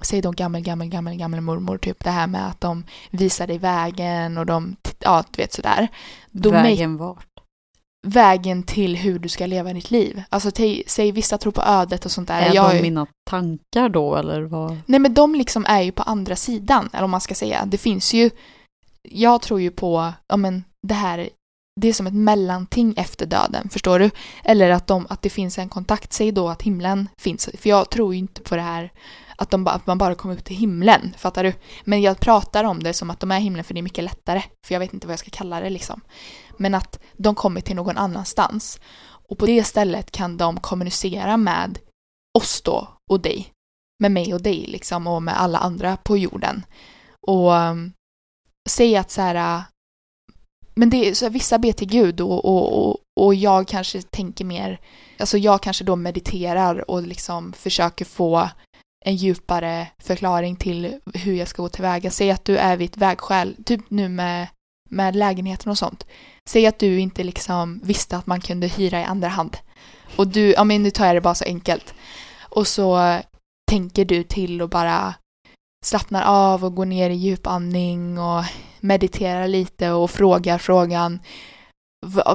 säg då gammel, gammel, gammel, gammel mormor, typ det här med att de visar dig vägen och de, ja du vet sådär. Då Vägen vart? Vägen till hur du ska leva ditt liv. Alltså säg vissa tror på ödet och sånt där. Är Jag de mina tankar då eller vad? Nej men de liksom är ju på andra sidan, eller om man ska säga. Det finns ju, jag tror ju på, ja men det här, det är som ett mellanting efter döden, förstår du? Eller att, de, att det finns en kontakt, säg då att himlen finns. För jag tror ju inte på det här att, de, ba- att man bara kommer upp till himlen, fattar du? Men jag pratar om det som att de är himlen för det är mycket lättare. För jag vet inte vad jag ska kalla det liksom. Men att de kommer till någon annanstans. Och på det stället kan de kommunicera med oss då och dig. Med mig och dig liksom och med alla andra på jorden. Och um, säg att så här, uh, men det är så här, vissa ber till Gud och, och, och, och jag kanske tänker mer, alltså jag kanske då mediterar och liksom försöker få en djupare förklaring till hur jag ska gå tillväga. Säg att du är vid ett vägskäl, typ nu med, med lägenheten och sånt. Säg att du inte liksom visste att man kunde hyra i andra hand. Och du, ja men nu tar jag det bara så enkelt. Och så tänker du till och bara slappnar av och går ner i djupandning och mediterar lite och frågar frågan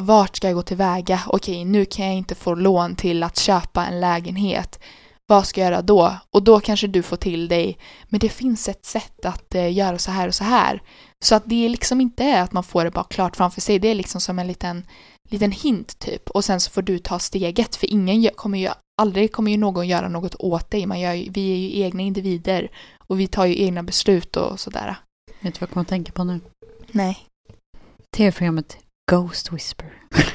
vart ska jag gå tillväga? Okej, nu kan jag inte få lån till att köpa en lägenhet. Vad ska jag göra då? Och då kanske du får till dig, men det finns ett sätt att eh, göra så här och så här. Så att det är liksom inte är att man får det bara klart framför sig, det är liksom som en liten, liten hint typ. Och sen så får du ta steget, för ingen kommer ju, aldrig kommer ju någon göra något åt dig. Man gör, vi är ju egna individer och vi tar ju egna beslut och sådär. Vet du vad jag kommer att tänka på nu? Nej. Tv-programmet Ghost Whisper.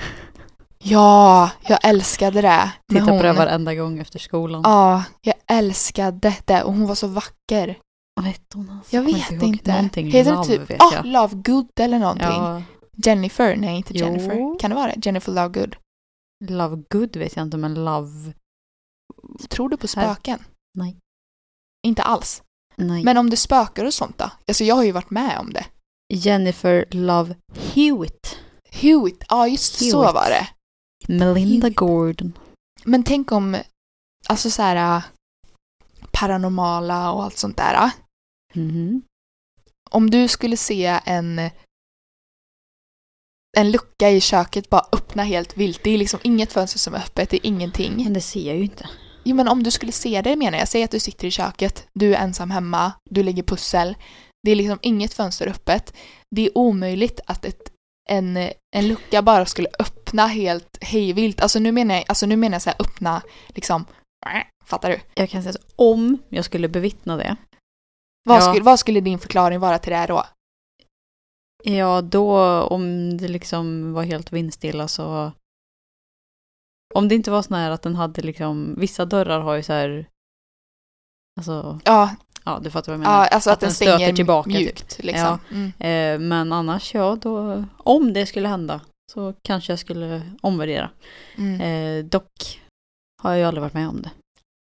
Ja, jag älskade det. Titta på det varenda gång efter skolan. Ja, jag älskade det och hon var så vacker. Vad hette hon alltså? Jag vet ihåg. inte. Någonting Heter Love det typ vet jag. Love Good eller någonting? Ja, Jennifer? Nej, inte Jo. Jennifer. Kan det vara det? Jennifer Love Good. Love Good vet jag inte men Love... Tror du på Här- spöken? Nej. Inte alls. Nej. Men om det spökar och sånt då? Alltså jag har ju varit med om det. Jennifer Love Hewitt. Hewitt, ja just så Hewitt. var det. Melinda. Gordon. Men tänk om, alltså så här äh, paranormala och allt sånt där. Mhm. Om du skulle se en en lucka i köket bara öppna helt vilt. Det är liksom inget fönster som är öppet, det är ingenting. Men det ser jag ju inte. Jo men om du skulle se det menar jag, säg att du sitter i köket, du är ensam hemma, du lägger pussel. Det är liksom inget fönster öppet. Det är omöjligt att ett, en, en lucka bara skulle öppna helt hejvilt. Alltså nu menar jag, alltså nu menar jag så här öppna liksom, fattar du? Jag kan säga så, om jag skulle bevittna det. Vad, Ja. skulle, vad skulle din förklaring vara till det här då? Ja, då om det liksom var helt vindstilla så... Om det inte var sån här att den hade liksom... Vissa dörrar har ju så här... Alltså, Ja, ja du fattar vad jag menar. ja alltså att, Att den den stöter tillbaka, typ. mjukt liksom. Mm. Eh, men annars, ja, då... Om det skulle hända så kanske jag skulle omvärdera. Mm. Eh, dock har jag ju aldrig varit med om det.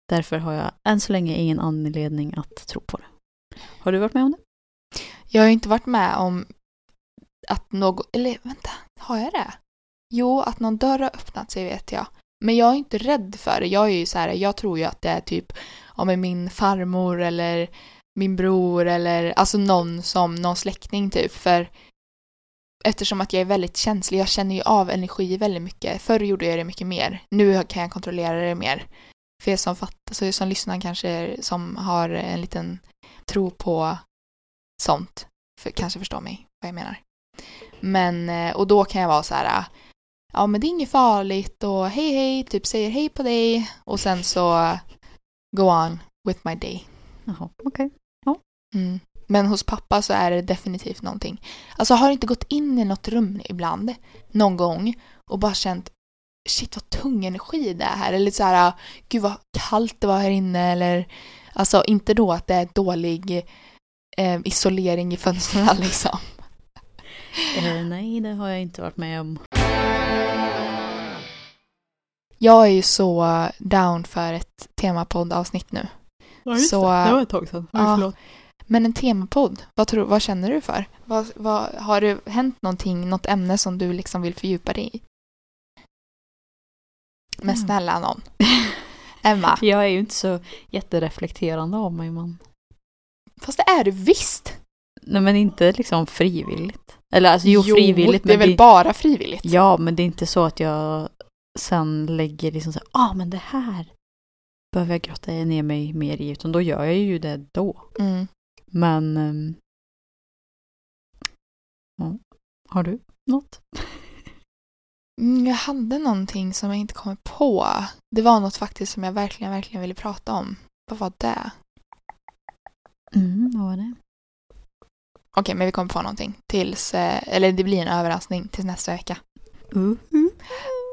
Därför har jag än så länge ingen anledning att tro på det. Har du varit med om det? Jag har ju inte varit med om att någon, eller vänta, har jag det? Jo, att någon dörr har öppnat sig vet jag. Men jag är inte rädd för det. Jag är ju så här, jag tror ju att det är typ ja men min farmor eller min bror eller alltså någon som, någon släkting typ. För eftersom att jag är väldigt känslig, jag känner ju av energi väldigt mycket. Förr gjorde jag det mycket mer. Nu kan jag kontrollera det mer. För er som fattar, så alltså som lyssnar kanske som har en liten tro på sånt för, kanske förstår mig vad jag menar. Men, eh, och då kan jag vara så här, ja men det är inget farligt och hej hej, typ säger hej på dig och sen så go on with my day. Jaha, okej. Mm. Men hos pappa så är det definitivt någonting. Alltså har du inte gått in i något rum ibland, någon gång och bara känt shit vad tung energi det är här eller så här, gud vad kallt det var här inne eller alltså inte då att det är dålig eh, isolering i fönstren liksom. Eh, nej, det har jag inte varit med om. Jag är ju så down för ett temapoddavsnitt nu. Så, det var ett tag sedan. Oj, ja. Men en temapodd, vad, tror, vad känner du för? Vad, vad, har det hänt någonting, något ämne som du liksom vill fördjupa dig i? Men Mm. snälla någon. Emma, Jag är ju inte så jättereflekterande av mig, men... fast det är du visst. Nej, men inte liksom frivilligt. Eller alltså, jo, frivilligt, det är men väl bara frivilligt? Ja, men det är inte så att jag sen lägger liksom så ja ah, men det här behöver jag grotta ner mig mer i, utan då gör jag ju det då. Mm. Men... ehm, ja. Har du något? Mm, jag hade någonting som jag inte kommer på. Det var något faktiskt som jag verkligen, verkligen ville prata om. Vad var det? Mm, vad var det? Okej, men vi kommer på någonting tills, eh, eller det blir en överraskning tills nästa vecka. Uh,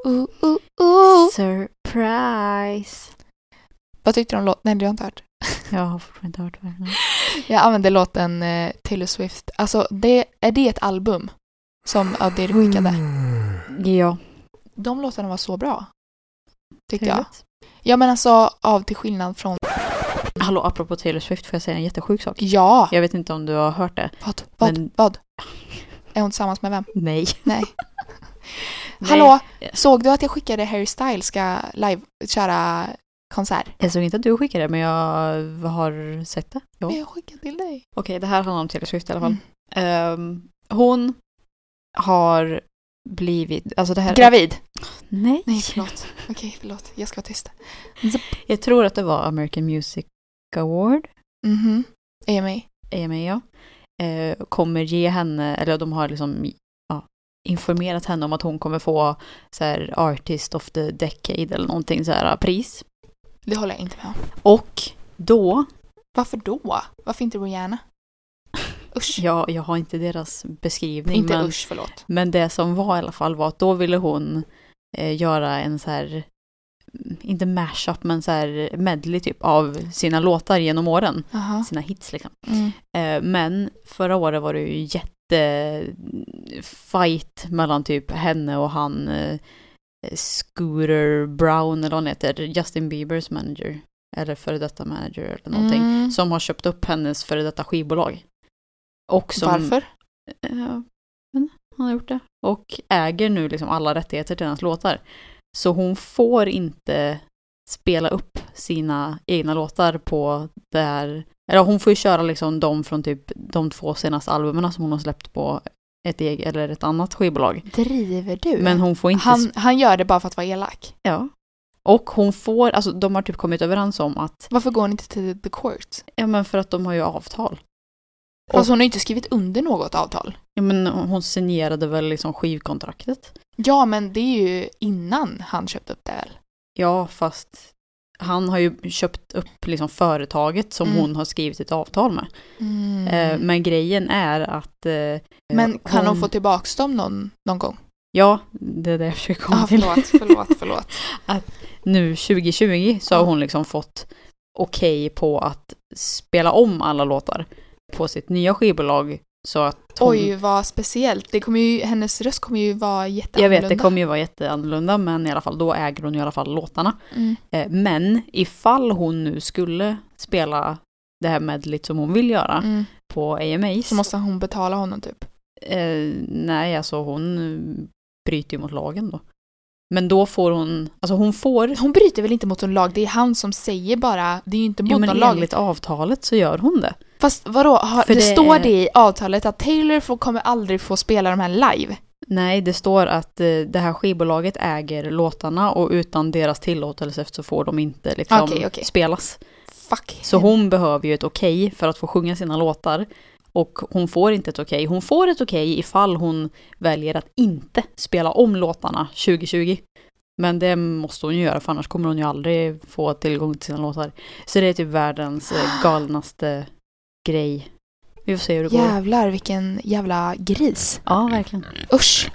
Uh, uh, uh. Surprise! Vad tyckte du om låten? Nej, du har inte hört. Jag har fortfarande inte hört vad. Jag använde låten eh, Taylor Swift. Alltså, det, är det ett album? Som Adil skickade? Ja, De låtarna var så bra. Tyckte jag. Ja, men alltså av till skillnad från... Hallå, apropå Taylor Swift får jag säga en jättesjuk sak. Ja! Jag vet inte om du har hört det. Vad? Vad? Men- Vad? Är hon tillsammans med vem? Nej. Nej. Hallå! Såg du att jag skickade Harry Styles ska live köra konsert? Jag såg inte att du skickade det, men jag har sett det. Ja. Men jag skickade till dig. Okej, det här handlar om Taylor Swift i alla fall. Mm. Ehm, hon har blivit, alltså det här... Gravid? Nej. Nej, förlåt. Okej, förlåt. Jag ska vara tyst. Jag tror att det var American Music Award, Mhm. AMA. AMA ja. Eh, kommer ge henne, eller de har liksom informerat henne om att hon kommer få så här, Artist of the Decade eller någonting så här pris. Det håller jag inte med om. Och då, Varför då? Varför inte Rihanna? Usch. ja, jag har inte deras beskrivning, inte men, usch, förlåt. men det som var i alla fall var att då ville hon eh, göra en så här, mm, inte mashup, men så här medley typ av sina låtar genom åren, Aha. sina hits liksom. Mm. Eh, Men förra året var det ju jätte fight mellan typ henne och han eh, Scooter Brown eller vad han heter, Justin Biebers manager. Eller före detta manager eller någonting. Mm. Som har köpt upp hennes före detta skivbolag. Och som, Varför? Men han har gjort det. Och äger nu liksom alla rättigheter till hennes låtar. Så hon får inte spela upp sina egna låtar på det här. Eller hon får ju köra liksom de från typ de två senaste albumen som hon har släppt på ett eget eller ett annat skivbolag. Driver du? Men hon får inte... han, han gör det bara för att vara elak. Ja. Och hon får, alltså de har typ kommit överens om att, Varför går hon inte till the court? ja men för att de har ju avtal. Fast hon har ju inte skrivit under något avtal. Ja men hon signerade väl liksom skivkontraktet. Ja, men det är ju innan han köpte upp det väl? Ja, fast han har ju köpt upp liksom företaget som Mm. hon har skrivit ett avtal med. Mm. Eh, men grejen är att... Eh, Men kan hon... hon få tillbaks dem någon, någon gång? Ja, det är det jag försöker komma Ah, till. förlåt, förlåt, förlåt. Nu 2020 så har hon liksom fått okej på att spela om alla låtar på sitt nya skivbolag. Så att hon, Oj, vad speciellt. Det kommer ju, hennes röst kommer ju vara jag jätteannorlunda. vet, det kommer ju vara jätteannorlunda, men i alla fall då äger hon i alla fall låtarna. Mm. Eh, men ifall hon nu skulle spela det här medleyt som hon vill göra Mm. på AMAs. Så måste hon betala honom typ. Eh, nej, alltså hon eh, bryter ju mot lagen då. Men då får hon, alltså hon får, Hon bryter väl inte mot någon lag? Det är han som säger bara, det är ju inte mot jo men någon lag. enligt avtalet så gör hon det. Fast vadå, har, det, det står det i avtalet att Taylor får, kommer aldrig få spela de här live? Nej, det står att eh, det här skivbolaget äger låtarna och utan deras tillåtelse så får de inte liksom Okej, okej. spelas. Fuck. Så hon behöver ju ett okej för att få sjunga sina låtar. Och hon får inte ett okej. Hon får ett okej ifall hon väljer att inte spela om låtarna 2020. Men det måste hon ju göra för annars kommer hon ju aldrig få tillgång till sina låtar. Så det är typ världens eh, galnaste grej. Vi får se hur det går. Jävlar vilken jävla gris. Ja, verkligen. Usch,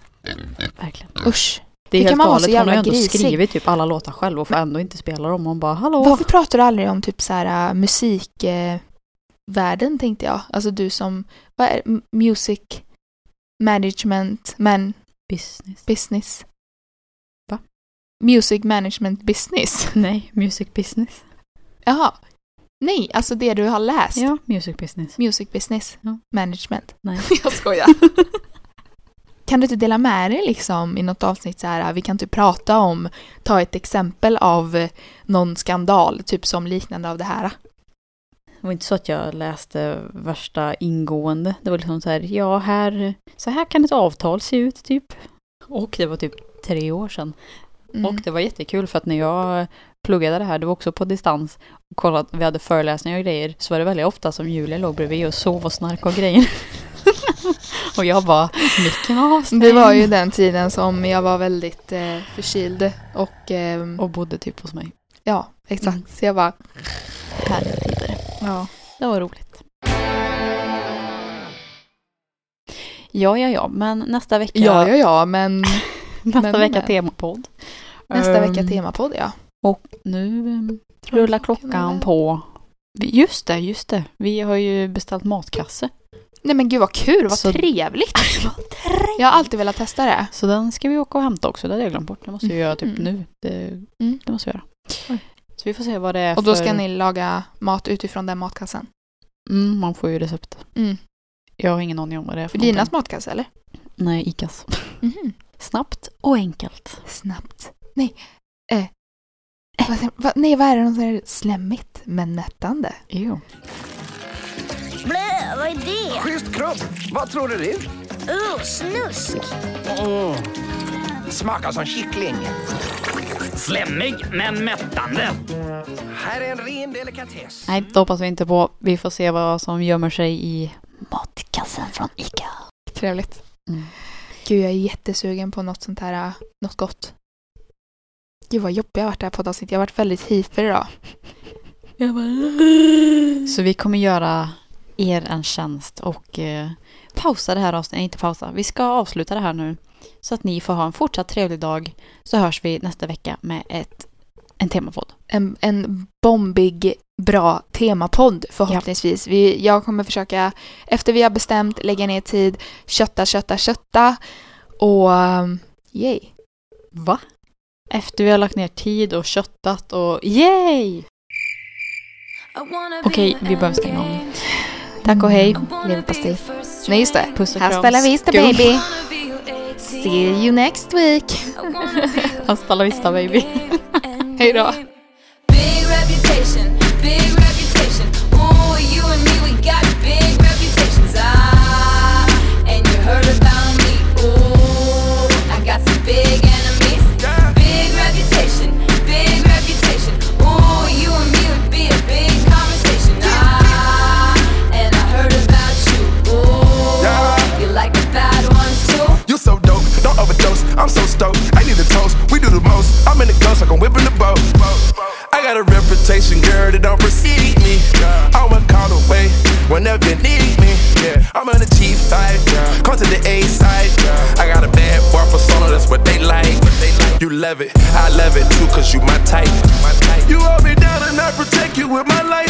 verkligen. usch. Det är Hur kan helt galet. Hon har ju ändå grisig? skrivit typ alla låtar själv och får ändå inte spela dem. Hon bara hallå. Varför pratar du aldrig om typ så här musikvärlden äh, världen, tänkte jag? Alltså du som, vad är music management, man, Business. business? Va? Music management business? Nej, music business. Jaha. Nej, alltså det du har läst. Ja, music business. Music business Ja. management. Nej. jag skojar. kan du inte dela med dig liksom i något avsnitt så här, vi kan typ prata om, ta ett exempel av någon skandal, typ som liknande av det här. Det var inte så att jag läste värsta ingående. Det var liksom så här, ja här, så här kan ett avtal se ut typ. Och det var typ tre år sedan. Mm. Och det var jättekul för att när jag pluggade det här, det var också på distans, och kollade, vi hade föreläsningar och grejer, så var det väldigt ofta som Julia låg bredvid och sov och snarkade och grejer. Och jag bara, Mickey Mouse. Det var ju den tiden som jag var väldigt eh, förkyld och ehm, Och bodde typ hos mig. ja, exakt. Mm. Så jag bara, Härliga tider. ja. Det var roligt. Ja, ja, ja, men nästa vecka, Ja, ja, ja, men nästa men- vecka men. temapodd. nästa vecka Ehm, temapodd ja. Och nu rullar klockan på. Just det, just det. Vi har ju beställt matkasse. Nej men gud vad kul, vad Så- trevligt. Jag har alltid velat testa det. Så den ska vi åka och hämta också. Det hade jag glömt bort. Det måste vi göra typ Mhm. nu. Det, Mm. det måste vi göra. Oj. Så vi får se vad det är Och då för... ska ni laga mat utifrån den matkassen. Mm, man får ju recept. Mm. Jag har ingen aning om vad det är för Linas matkasse eller? Nej, Icas. Mhm. Snabbt och enkelt. Snabbt. Nej. Eh. Vad, säger- vad, nej, vad är det? Något sånt här slemmigt men mättande. Jo. Blö, vad är det? Schysst krubb! Vad tror du det är? Uh, snusk. Mm. Smakar som kyckling. Slemmig men mättande. Här är en ren delikatess. Nej, det hoppas vi inte på. Vi får se vad som gömmer sig i matkassen från Ica. Trevligt. Mm. Gud, jag är jättesugen på något sånt här, äh, något gott. Gud vad jobbig jag har varit det här poddavsnittet. Jag har varit väldigt hyper idag. Bara... Så vi kommer göra er en tjänst och eh, pausa det här avsnittet. Nej, inte pausa. Vi ska avsluta det här nu. Så att ni får ha en fortsatt trevlig dag. Så hörs vi nästa vecka med ett, en temapodd. En, en bombig, bra temapodd förhoppningsvis. Vi, jag kommer försöka, efter vi har bestämt, lägga ner tid, kötta, kötta, kötta. Och um, yay. Va? Efter vi har lagt ner tid och köttat och yay! Okej, vi behöver stänga om. Tack och hej. Leverpastej. Nej just det. Puss och Hasta kram. la vista baby. See you next week. Hasta la vista baby. Hej då. I'm so stoked. I need a toast. We do the most. I'm in the ghost like I'm whipping the boat. I got a reputation, girl, that don't precede me. I'm a call away whenever you need me. Yeah, I'm on the G side. Come to the A side. I got a bad boy persona, that's what they like. You love it, I love it too, cause you my type. You hold me down and I protect you with my life.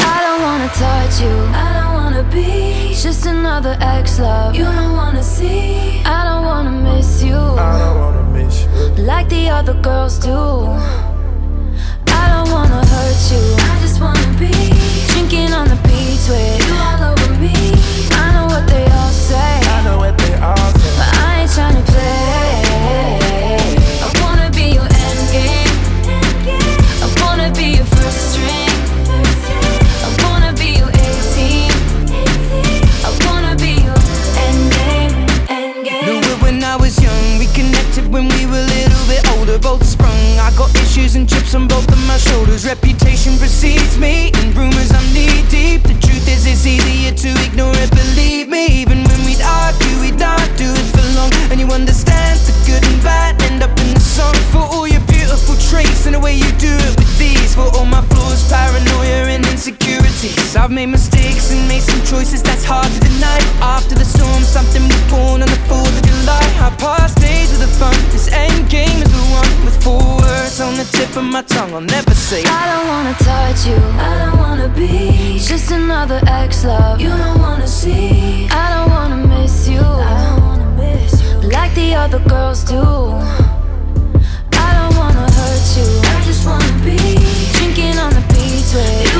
I don't wanna touch you. Wanna be just another ex love. You don't wanna see. I don't wanna miss you I don't wanna miss you. like the other girls do. I don't wanna hurt you. I just wanna be drinking on the beach with you all over me. I know what they all say, I know what they all say. but I ain't tryna play. Older. Both sprung. I got issues and chips on both of my shoulders. Reputation precedes me, and rumors I'm knee deep. The truth is, it's easier to ignore it. Believe me, even when we'd argue, we'd not do it for long. And you understand the good and bad end up in the song. For all your beautiful traits and the way you do it with these. For all my flaws, paranoia and insecurities. I've made mistakes and made some choices that's hard to deny. After the storm, something was born on the 4th of July. I passed days with the fun. This end game is the one with four words on the tip of my tongue. I'll never say. I don't wanna touch you. I don't wanna be just another ex love. You don't wanna see. I don't wanna miss you. I don't wanna miss you like the other girls do. The